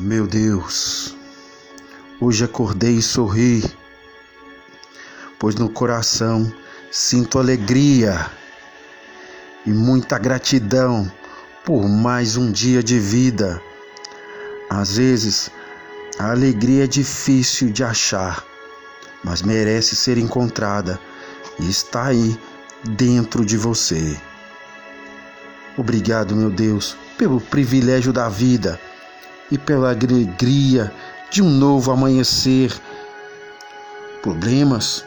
Meu Deus, hoje acordei e sorri, pois no coração sinto alegria e muita gratidão por mais um dia de vida. Às vezes, a alegria é difícil de achar, mas merece ser encontrada e está aí dentro de você. Obrigado, meu Deus, pelo privilégio da vida e pela alegria de um novo amanhecer. Problemas,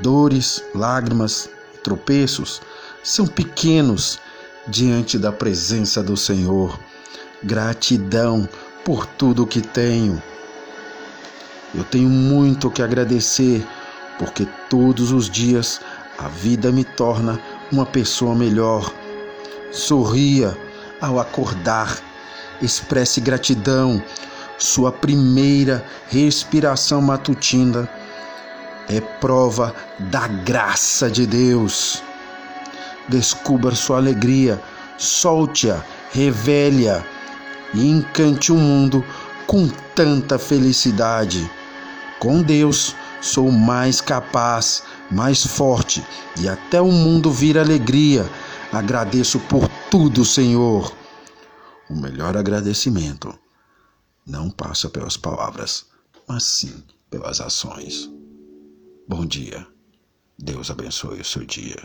dores, lágrimas, tropeços são pequenos diante da presença do Senhor. Gratidão por tudo que tenho. Eu tenho muito que agradecer, porque todos os dias a vida me torna uma pessoa melhor. Sorria ao acordar expresse gratidão. Sua primeira respiração matutina é prova da graça de Deus. Descubra sua alegria, solte-a, revele-a e encante o mundo com tanta felicidade. Com Deus, sou mais capaz, mais forte e até o mundo vira alegria. Agradeço por tudo, Senhor. O melhor agradecimento não passa pelas palavras, mas sim pelas ações. Bom dia. Deus abençoe o seu dia.